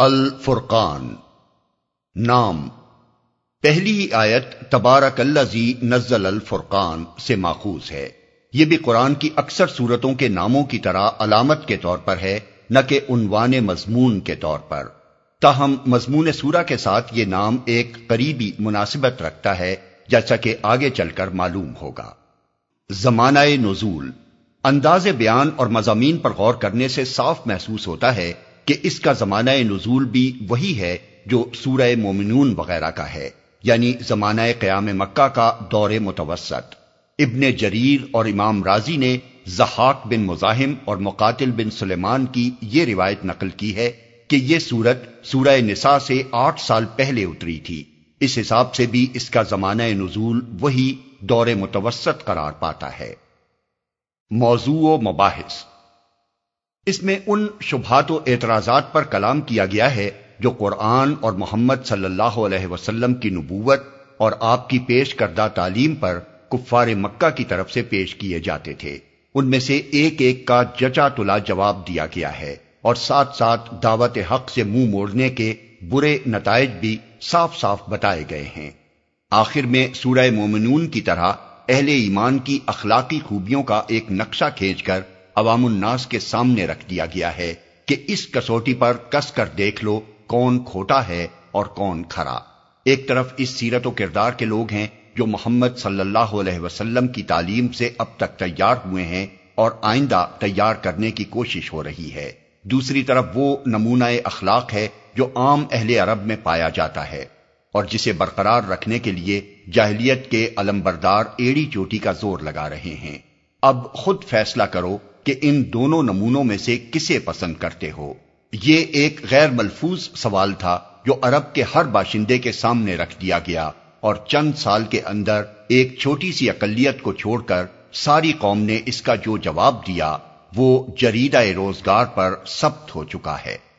الفرقان۔ نام۔ پہلی آیت تبارک الزی نزل الفرقان سے ماخوذ ہے۔ یہ بھی قرآن کی اکثر صورتوں کے ناموں کی طرح علامت کے طور پر ہے، نہ کہ عنوان مضمون کے طور پر۔ تاہم، مضمون سورہ کے ساتھ یہ نام ایک قریبی مناسبت رکھتا ہے، جیسا کہ آگے چل کر معلوم ہوگا۔ زمانہ نزول۔ انداز بیان اور مضامین پر غور کرنے سے صاف محسوس ہوتا ہے کہ اس کا زمانہ نزول بھی وہی ہے جو سورہ مومنون وغیرہ کا ہے یعنی زمانہ قیام مکہ کا دور متوسط۔ ابن جریر اور امام راضی نے زحاق بن مزاحم اور مقاتل بن سلیمان کی یہ روایت نقل کی ہے کہ یہ سورت سورہ نساء سے آٹھ سال پہلے اتری تھی۔ اس حساب سے بھی اس کا زمانہ نزول وہی دور متوسط قرار پاتا ہے۔ موضوع و مباحث۔ اس میں ان شبہات و اعتراضات پر کلام کیا گیا ہے جو قرآن اور محمد صلی اللہ علیہ وسلم کی نبوت اور آپ کی پیش کردہ تعلیم پر کفار مکہ کی طرف سے پیش کیے جاتے تھے۔ ان میں سے ایک ایک کا جچا تلا جواب دیا گیا ہے اور ساتھ ساتھ دعوت حق سے منہ موڑنے کے برے نتائج بھی صاف صاف بتائے گئے ہیں۔ آخر میں سورہ مومنون کی طرح اہل ایمان کی اخلاقی خوبیوں کا ایک نقشہ کھینچ کر عوام الناس کے سامنے رکھ دیا گیا ہے کہ اس کسوٹی پر کس کر دیکھ لو کون کھوٹا ہے اور کون کھرا۔ ایک طرف اس سیرت و کردار کے لوگ ہیں جو محمد صلی اللہ علیہ وسلم کی تعلیم سے اب تک تیار ہوئے ہیں اور آئندہ تیار کرنے کی کوشش ہو رہی ہے۔ دوسری طرف وہ نمونہ اخلاق ہے جو عام اہل عرب میں پایا جاتا ہے اور جسے برقرار رکھنے کے لیے جاہلیت کے علم بردار ایڑی چوٹی کا زور لگا رہے ہیں۔ اب خود فیصلہ کرو کہ ان دونوں نمونوں میں سے کسے پسند کرتے ہو۔ یہ ایک غیر ملفوظ سوال تھا جو عرب کے ہر باشندے کے سامنے رکھ دیا گیا اور چند سال کے اندر ایک چھوٹی سی اقلیت کو چھوڑ کر ساری قوم نے اس کا جو جواب دیا وہ جریدہ روزگار پر سبت ہو چکا ہے۔